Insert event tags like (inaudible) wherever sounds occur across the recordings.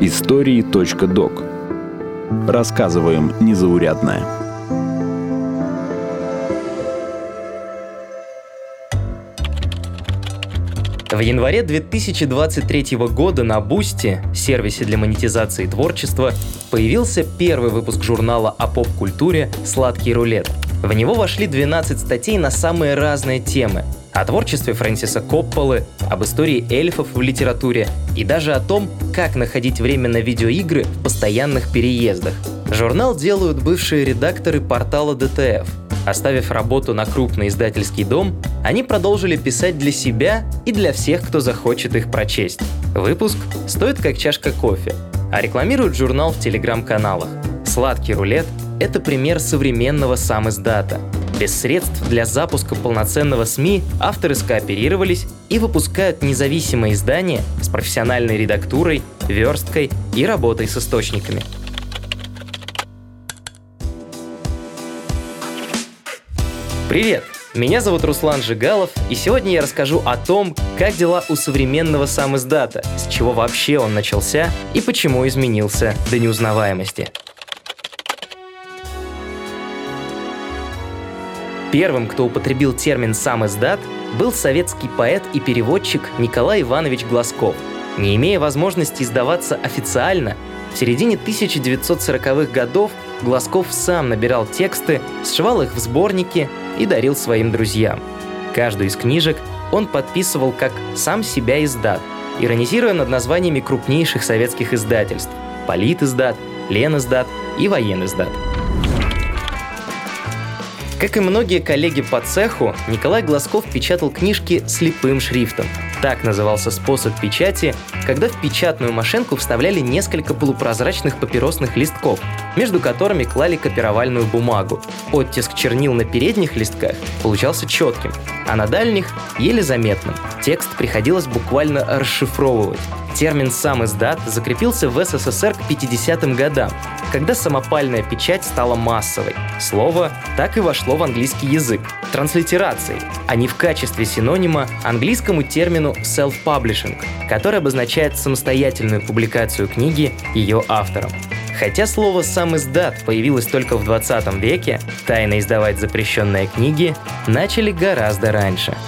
Истории.док Рассказываем незаурядное. В январе 2023 года на Boosty, сервисе для монетизации творчества, появился первый выпуск журнала о поп-культуре «Сладкий рулет». В него вошли 12 статей на самые разные темы. О творчестве Фрэнсиса Копполы, об истории эльфов в литературе и даже о том, как находить время на видеоигры в постоянных переездах. Журнал делают бывшие редакторы портала DTF – Оставив работу на крупный издательский дом, они продолжили писать для себя и для всех, кто захочет их прочесть. Выпуск стоит как чашка кофе, а рекламируют журнал в телеграм-каналах. «Сладкий рулет» — это пример современного сам издата. Без средств для запуска полноценного СМИ авторы скооперировались и выпускают независимое издание с профессиональной редактурой, версткой и работой с источниками — Привет! Меня зовут Руслан Жигалов, и сегодня я расскажу о том, как дела у современного сам издата, с чего вообще он начался и почему изменился до неузнаваемости. Первым, кто употребил термин «сам издат», был советский поэт и переводчик Николай Иванович Глазков. Не имея возможности издаваться официально, в середине 1940-х годов Глазков сам набирал тексты, сшивал их в сборники и дарил своим друзьям. Каждую из книжек он подписывал как «сам себя издат», иронизируя над названиями крупнейших советских издательств – «Политиздат», «Лениздат» и «Воениздат». Как и многие коллеги по цеху, Николай Глазков печатал книжки слепым шрифтом. Так назывался способ печати, когда в печатную машинку вставляли несколько полупрозрачных папиросных листков, между которыми клали копировальную бумагу. Оттиск чернил на передних листках получался четким, а на дальних — еле заметным. Текст приходилось буквально расшифровывать. Термин «сам издат» закрепился в СССР к 50-м годам, когда самопальная печать стала массовой. Слово так и вошло в английский язык, транслитерацией, а не в качестве синонима английскому термину self-publishing, который обозначает самостоятельную публикацию книги ее автором. Хотя слово «сам издат» появилось только в 20 веке, тайно издавать запрещенные книги начали гораздо раньше –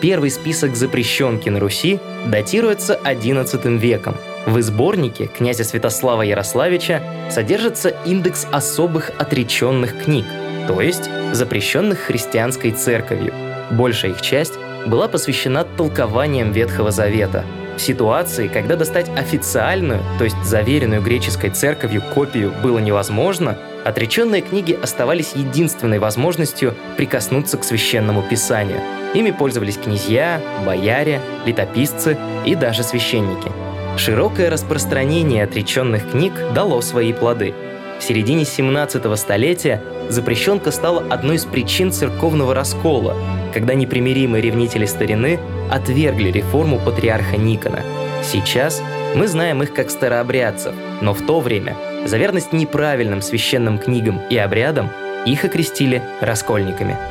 Первый список запрещенки на Руси датируется XI веком. В сборнике князя Святослава Ярославича содержится индекс особых отреченных книг, то есть запрещенных христианской церковью. Большая их часть была посвящена толкованиям Ветхого Завета. В ситуации, когда достать официальную, то есть заверенную греческой церковью копию было невозможно, отреченные книги оставались единственной возможностью прикоснуться к священному писанию – Ими пользовались князья, бояре, летописцы и даже священники. Широкое распространение отреченных книг дало свои плоды. В середине 17 столетия запрещенка стала одной из причин церковного раскола, когда непримиримые ревнители старины отвергли реформу патриарха Никона. Сейчас мы знаем их как старообрядцев, но в то время за верность неправильным священным книгам и обрядам их окрестили раскольниками –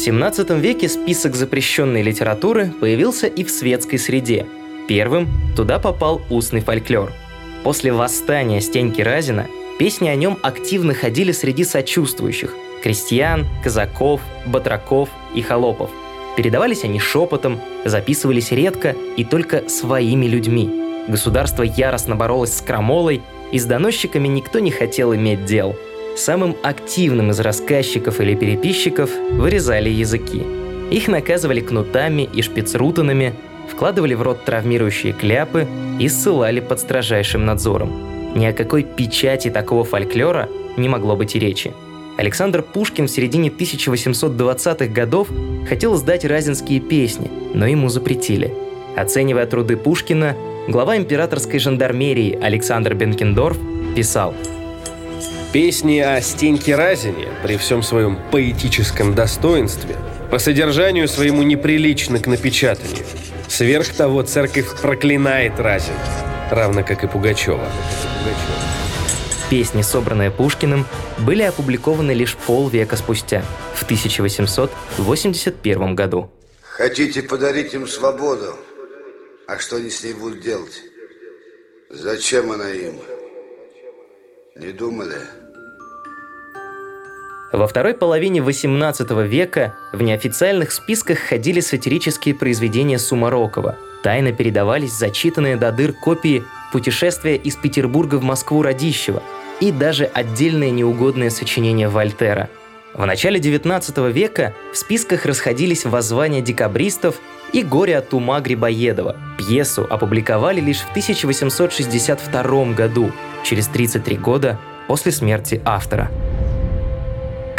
В 17 веке список запрещенной литературы появился и в светской среде. Первым туда попал устный фольклор. После восстания Стеньки Разина песни о нем активно ходили среди сочувствующих – крестьян, казаков, батраков и холопов. Передавались они шепотом, записывались редко и только своими людьми. Государство яростно боролось с крамолой, и с доносчиками никто не хотел иметь дел – Самым активным из рассказчиков или переписчиков вырезали языки. Их наказывали кнутами и шпицрутанами, вкладывали в рот травмирующие кляпы и ссылали под строжайшим надзором. Ни о какой печати такого фольклора не могло быть и речи. Александр Пушкин в середине 1820-х годов хотел сдать разинские песни, но ему запретили. Оценивая труды Пушкина, глава императорской жандармерии Александр Бенкендорф писал – Песни о Стеньке Разине, при всем своем поэтическом достоинстве, по содержанию своему неприлично к напечатанию. Сверх того, церковь проклинает Разин, равно как и Пугачева. Песни, собранные Пушкиным, были опубликованы лишь полвека спустя, в 1881 году. Хотите подарить им свободу? А что они с ней будут делать? Зачем она им? Не думали? Во второй половине XVIII века в неофициальных списках ходили сатирические произведения Сумарокова. Тайно передавались зачитанные до дыр копии «Путешествия из Петербурга в Москву Радищева» и даже отдельные неугодные сочинения Вольтера. В начале XIX века в списках расходились воззвания декабристов и «Горе от ума» Грибоедова. Пьесу опубликовали лишь в 1862 году, через 33 года после смерти автора.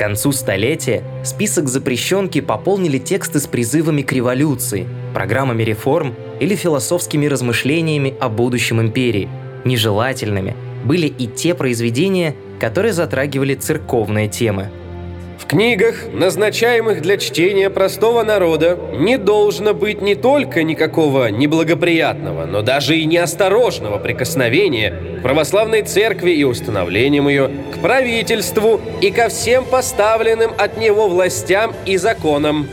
Концу столетия список запрещенки пополнили тексты с призывами к революции, программами реформ или философскими размышлениями о будущем империи. Нежелательными были и те произведения, которые затрагивали церковные темы – в книгах, назначаемых для чтения простого народа, не должно быть не только никакого неблагоприятного, но даже и неосторожного прикосновения к православной церкви и установлением ее, к правительству и ко всем поставленным от него властям и законам.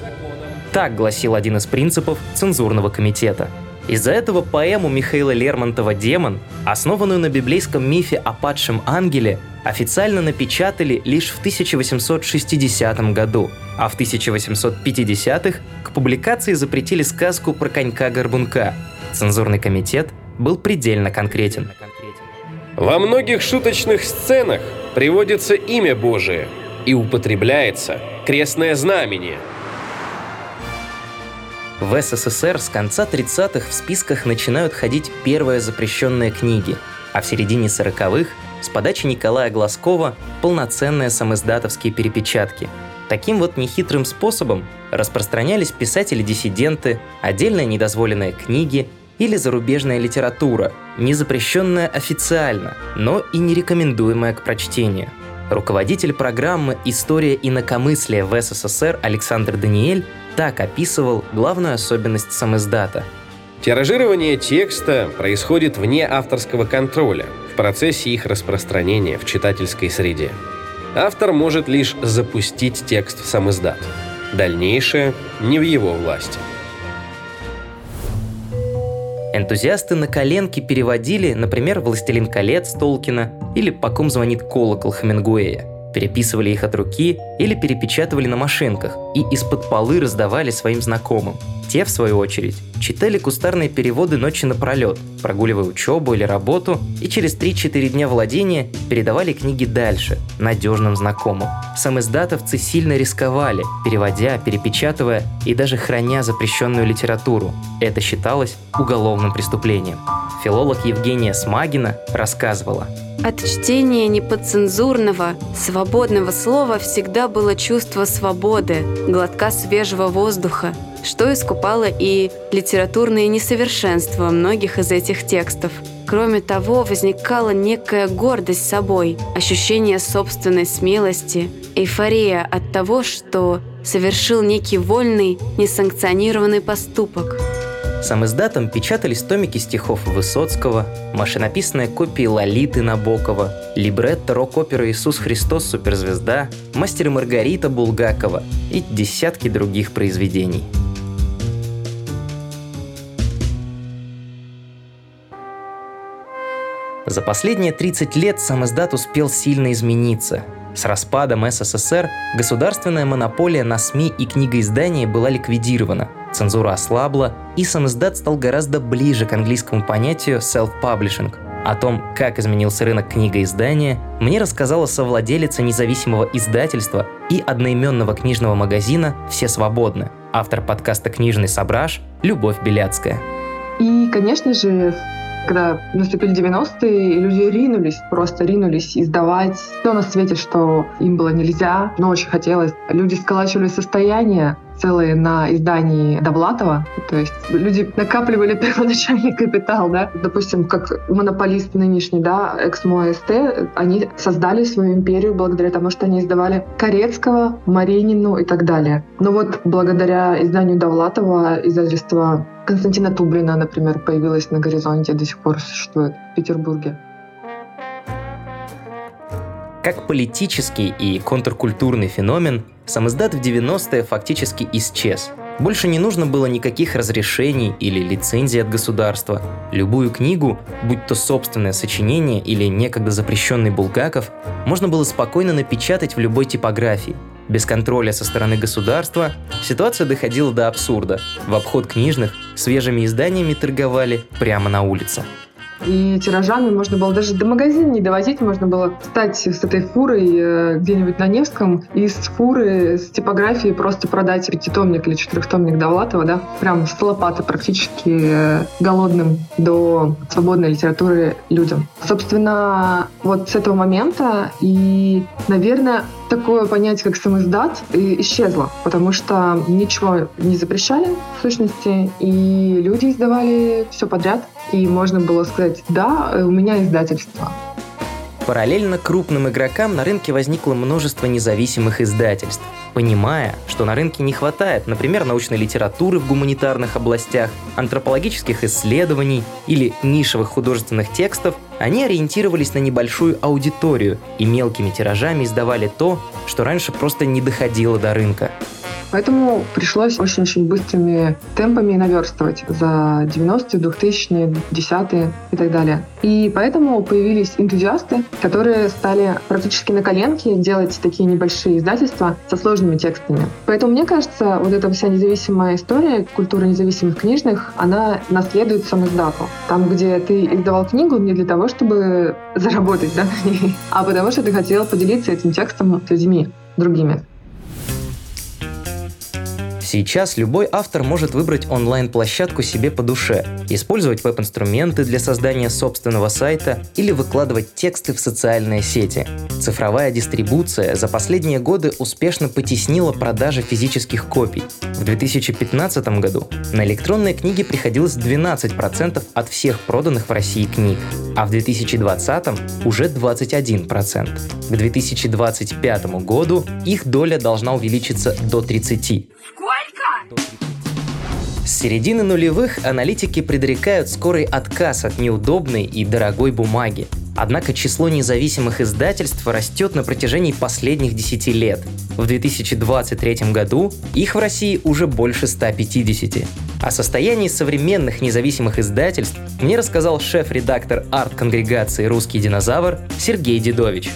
Так гласил один из принципов цензурного комитета – из-за этого поэму Михаила Лермонтова «Демон», основанную на библейском мифе о падшем ангеле, официально напечатали лишь в 1860 году, а в 1850-х к публикации запретили сказку про конька-горбунка. Цензурный комитет был предельно конкретен. Во многих шуточных сценах приводится имя Божие и употребляется крестное знамение – в СССР с конца 30-х в списках начинают ходить первые запрещенные книги, а в середине 40-х с подачи Николая Глазкова полноценные самоиздатовские перепечатки. Таким вот нехитрым способом распространялись писатели-диссиденты, отдельные недозволенные книги или зарубежная литература, не запрещенная официально, но и не рекомендуемая к прочтению. Руководитель программы «История инакомыслия в СССР» Александр Даниэль так описывал главную особенность самиздата. Тиражирование текста происходит вне авторского контроля в процессе их распространения в читательской среде. Автор может лишь запустить текст в самиздат. Дальнейшее не в его власти. Энтузиасты на коленке переводили, например, «Властелин колец» Толкина или «По ком звонит колокол» Хемингуэя – переписывали их от руки или перепечатывали на машинках и из-под полы раздавали своим знакомым. Те, в свою очередь, читали кустарные переводы ночи напролет, прогуливая учебу или работу, и через 3-4 дня владения передавали книги дальше, надежным знакомым. Сам издатовцы сильно рисковали, переводя, перепечатывая и даже храня запрещенную литературу. Это считалось уголовным преступлением. Филолог Евгения Смагина рассказывала – от чтения неподцензурного, свободного слова всегда было чувство свободы, глотка свежего воздуха, что искупало и литературные несовершенства многих из этих текстов. Кроме того, возникала некая гордость собой, ощущение собственной смелости, эйфория от того, что совершил некий вольный, несанкционированный поступок – сам издатом печатались томики стихов Высоцкого, машинописные копии Лолиты Набокова, либретто рок-оперы «Иисус Христос. Суперзвезда», «Мастер и Маргарита» Булгакова и десятки других произведений. За последние 30 лет сам издат успел сильно измениться. С распадом СССР государственная монополия на СМИ и книгоиздание была ликвидирована – цензура ослабла, и сам издат стал гораздо ближе к английскому понятию self-publishing. О том, как изменился рынок книгоиздания, мне рассказала совладелица независимого издательства и одноименного книжного магазина «Все свободны», автор подкаста «Книжный сображ» Любовь Беляцкая. И, конечно же, когда наступили 90-е, люди ринулись, просто ринулись издавать все на свете, что им было нельзя, но очень хотелось. Люди сколачивали состояние, целые на издании Довлатова. То есть люди накапливали (laughs) первоначальный капитал, да. Допустим, как монополист нынешний, да, Эксмо СТ, они создали свою империю благодаря тому, что они издавали Корецкого, Маринину и так далее. Но вот благодаря изданию Довлатова издательство Константина Тублина, например, появилось на горизонте, до сих пор существует в Петербурге. Как политический и контркультурный феномен, самиздат в 90-е фактически исчез. Больше не нужно было никаких разрешений или лицензий от государства. Любую книгу, будь то собственное сочинение или некогда запрещенный Булгаков, можно было спокойно напечатать в любой типографии. Без контроля со стороны государства ситуация доходила до абсурда. В обход книжных свежими изданиями торговали прямо на улице. И тиражами можно было даже до магазина не довозить, можно было встать с этой фурой э, где-нибудь на Невском и с фуры, с типографией просто продать пятитомник или четырехтомник Довлатова, да, прям с лопаты практически э, голодным до свободной литературы людям. Собственно, вот с этого момента и, наверное, такое понятие, как самоиздат, исчезло, потому что ничего не запрещали, в сущности, и люди издавали все подряд, и можно было сказать, да, у меня издательство. Параллельно крупным игрокам на рынке возникло множество независимых издательств. Понимая, что на рынке не хватает, например, научной литературы в гуманитарных областях, антропологических исследований или нишевых художественных текстов, они ориентировались на небольшую аудиторию и мелкими тиражами издавали то, что раньше просто не доходило до рынка. Поэтому пришлось очень-очень быстрыми темпами наверстывать за 90-е, 2000-е, 10-е и так далее. И поэтому появились энтузиасты, которые стали практически на коленке делать такие небольшие издательства со сложными текстами. Поэтому, мне кажется, вот эта вся независимая история, культура независимых книжных, она наследует сам издату. Там, где ты издавал книгу не для того, чтобы заработать да, (laughs) а потому что ты хотел поделиться этим текстом с людьми другими. Сейчас любой автор может выбрать онлайн-площадку себе по душе, использовать веб-инструменты для создания собственного сайта или выкладывать тексты в социальные сети. Цифровая дистрибуция за последние годы успешно потеснила продажи физических копий. В 2015 году на электронные книги приходилось 12% от всех проданных в России книг, а в 2020 уже 21%. К 2025 году их доля должна увеличиться до 30%. С середины нулевых аналитики предрекают скорый отказ от неудобной и дорогой бумаги. Однако число независимых издательств растет на протяжении последних 10 лет. В 2023 году их в России уже больше 150. О состоянии современных независимых издательств мне рассказал шеф-редактор арт-конгрегации «Русский динозавр» Сергей Дедович.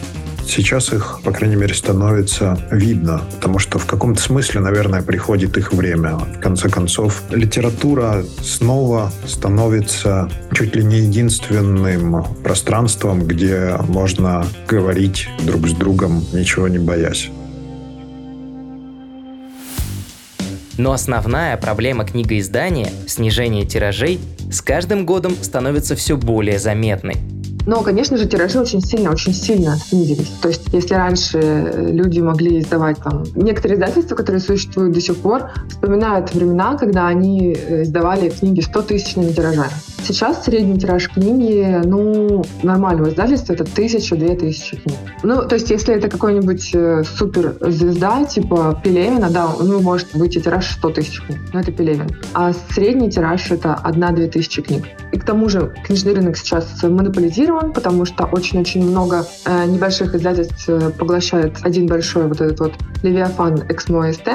Сейчас их, по крайней мере, становится видно, потому что в каком-то смысле, наверное, приходит их время. В конце концов, литература снова становится чуть ли не единственным пространством, где можно говорить друг с другом, ничего не боясь. Но основная проблема книгоиздания, снижение тиражей, с каждым годом становится все более заметной. Но, конечно же, тиражи очень сильно, очень сильно снизились. То есть, если раньше люди могли издавать там... Некоторые издательства, которые существуют до сих пор, вспоминают времена, когда они э, издавали книги 100 тысячными тиражами. Сейчас средний тираж книги, ну, нормального издательства это тысяча-две тысячи книг. Ну, то есть, если это какой-нибудь э, супер звезда, типа Пелевина, да, у него может выйти тираж 100 тысяч книг, но это Пелевин. А средний тираж это одна-две тысячи книг. И к тому же книжный рынок сейчас монополизирован, потому что очень-очень много э, небольших издательств э, поглощает один большой вот этот вот Левиафан Эксмо СТ.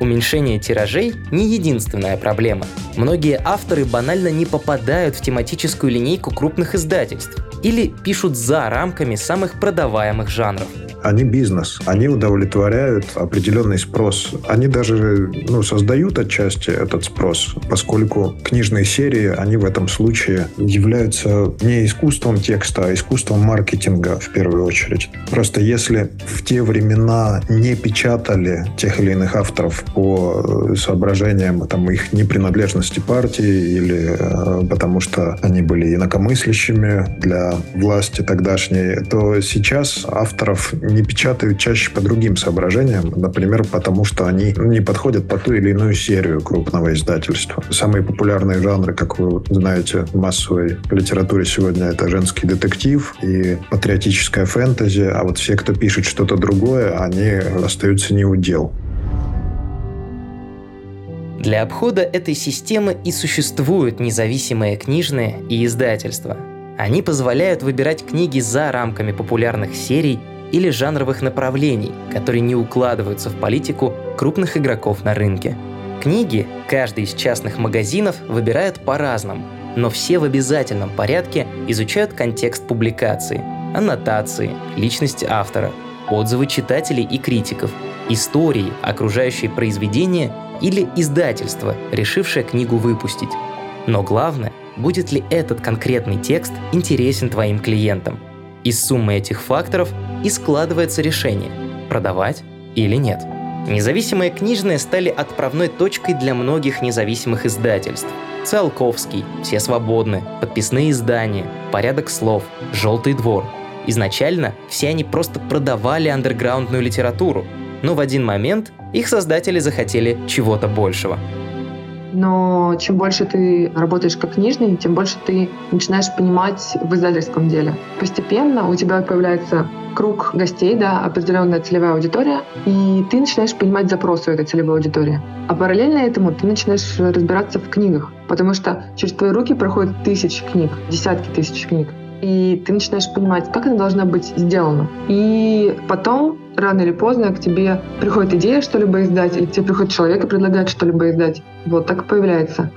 Уменьшение тиражей не единственная проблема. Многие авторы банально не попадают в тематическую линейку крупных издательств или пишут за рамками самых продаваемых жанров они бизнес, они удовлетворяют определенный спрос. Они даже ну, создают отчасти этот спрос, поскольку книжные серии, они в этом случае являются не искусством текста, а искусством маркетинга в первую очередь. Просто если в те времена не печатали тех или иных авторов по соображениям там, их непринадлежности партии или э, потому что они были инакомыслящими для власти тогдашней, то сейчас авторов не печатают чаще по другим соображениям, например, потому что они не подходят по ту или иную серию крупного издательства. Самые популярные жанры, как вы знаете, в массовой литературе сегодня это женский детектив и патриотическая фэнтези, а вот все, кто пишет что-то другое, они остаются не у дел. Для обхода этой системы и существуют независимые книжные и издательства. Они позволяют выбирать книги за рамками популярных серий или жанровых направлений, которые не укладываются в политику крупных игроков на рынке. Книги каждый из частных магазинов выбирает по-разному, но все в обязательном порядке изучают контекст публикации, аннотации, личность автора, отзывы читателей и критиков, истории, окружающие произведения или издательство, решившее книгу выпустить. Но главное, будет ли этот конкретный текст интересен твоим клиентам. Из суммы этих факторов и складывается решение – продавать или нет. Независимые книжные стали отправной точкой для многих независимых издательств. Циолковский, «Все свободны», подписные издания, «Порядок слов», «Желтый двор». Изначально все они просто продавали андерграундную литературу, но в один момент их создатели захотели чего-то большего – но чем больше ты работаешь как книжный, тем больше ты начинаешь понимать в издательском деле. Постепенно у тебя появляется круг гостей, да, определенная целевая аудитория, и ты начинаешь понимать запросы этой целевой аудитории. А параллельно этому ты начинаешь разбираться в книгах, потому что через твои руки проходят тысячи книг, десятки тысяч книг. И ты начинаешь понимать, как это должно быть сделано. И потом рано или поздно к тебе приходит идея что-либо издать, или к тебе приходит человек и предлагает что-либо издать. Вот так появляется.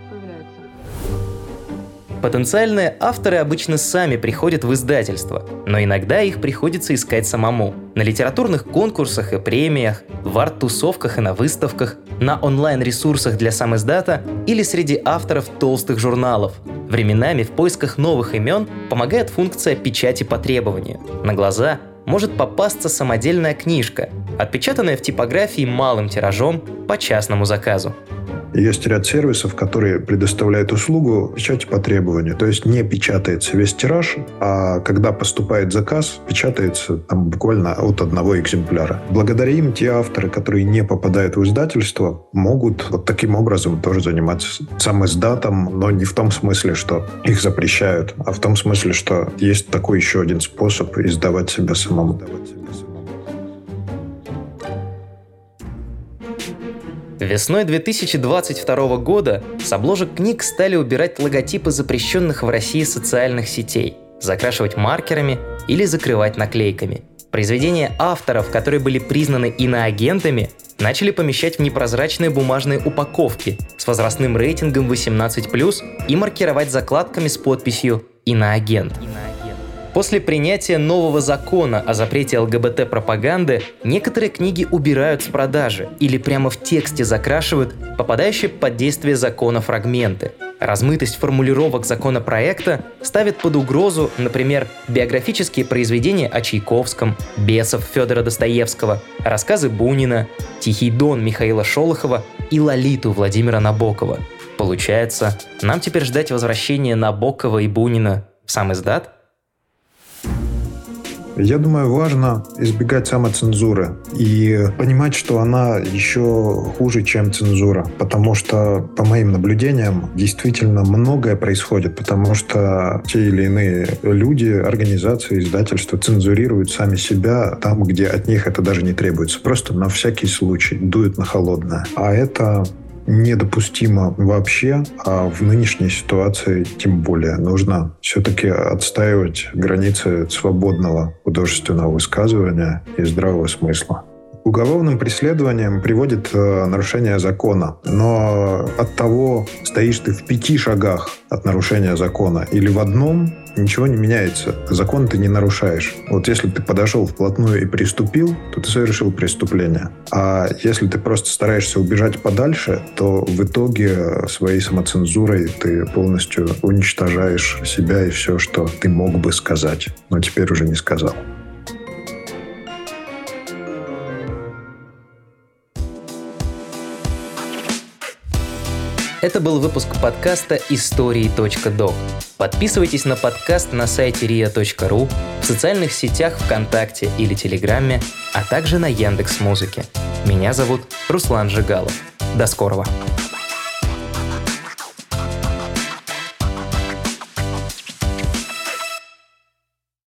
Потенциальные авторы обычно сами приходят в издательство, но иногда их приходится искать самому. На литературных конкурсах и премиях, в арт-тусовках и на выставках, на онлайн-ресурсах для самиздата или среди авторов толстых журналов. Временами в поисках новых имен помогает функция печати по требованию. На глаза может попасться самодельная книжка, отпечатанная в типографии малым тиражом по частному заказу. Есть ряд сервисов, которые предоставляют услугу печати по требованию. То есть не печатается весь тираж, а когда поступает заказ, печатается там буквально от одного экземпляра. Благодаря им те авторы, которые не попадают в издательство, могут вот таким образом тоже заниматься сам издатом, но не в том смысле, что их запрещают, а в том смысле, что есть такой еще один способ издавать себя самому. Весной 2022 года с обложек книг стали убирать логотипы запрещенных в России социальных сетей, закрашивать маркерами или закрывать наклейками. Произведения авторов, которые были признаны иноагентами, начали помещать в непрозрачные бумажные упаковки с возрастным рейтингом 18+, и маркировать закладками с подписью «Иноагент». После принятия нового закона о запрете ЛГБТ-пропаганды некоторые книги убирают с продажи или прямо в тексте закрашивают попадающие под действие закона фрагменты. Размытость формулировок законопроекта ставит под угрозу, например, биографические произведения о Чайковском, Бесов Федора Достоевского, рассказы Бунина, Тихий дон Михаила Шолохова и Лолиту Владимира Набокова. Получается, нам теперь ждать возвращения Набокова и Бунина в сам издат? Я думаю, важно избегать самоцензуры и понимать, что она еще хуже, чем цензура. Потому что, по моим наблюдениям, действительно многое происходит, потому что те или иные люди, организации, издательства цензурируют сами себя там, где от них это даже не требуется. Просто на всякий случай дуют на холодное. А это недопустимо вообще, а в нынешней ситуации тем более нужно все-таки отстаивать границы свободного художественного высказывания и здравого смысла. Уголовным преследованием приводит э, нарушение закона. Но от того, стоишь ты в пяти шагах от нарушения закона или в одном, ничего не меняется. Закон ты не нарушаешь. Вот если ты подошел вплотную и приступил, то ты совершил преступление. А если ты просто стараешься убежать подальше, то в итоге своей самоцензурой ты полностью уничтожаешь себя и все, что ты мог бы сказать, но теперь уже не сказал. Это был выпуск подкаста «Истории.док». Подписывайтесь на подкаст на сайте ria.ru, в социальных сетях ВКонтакте или Телеграме, а также на Яндекс Музыке. Меня зовут Руслан Жигалов. До скорого!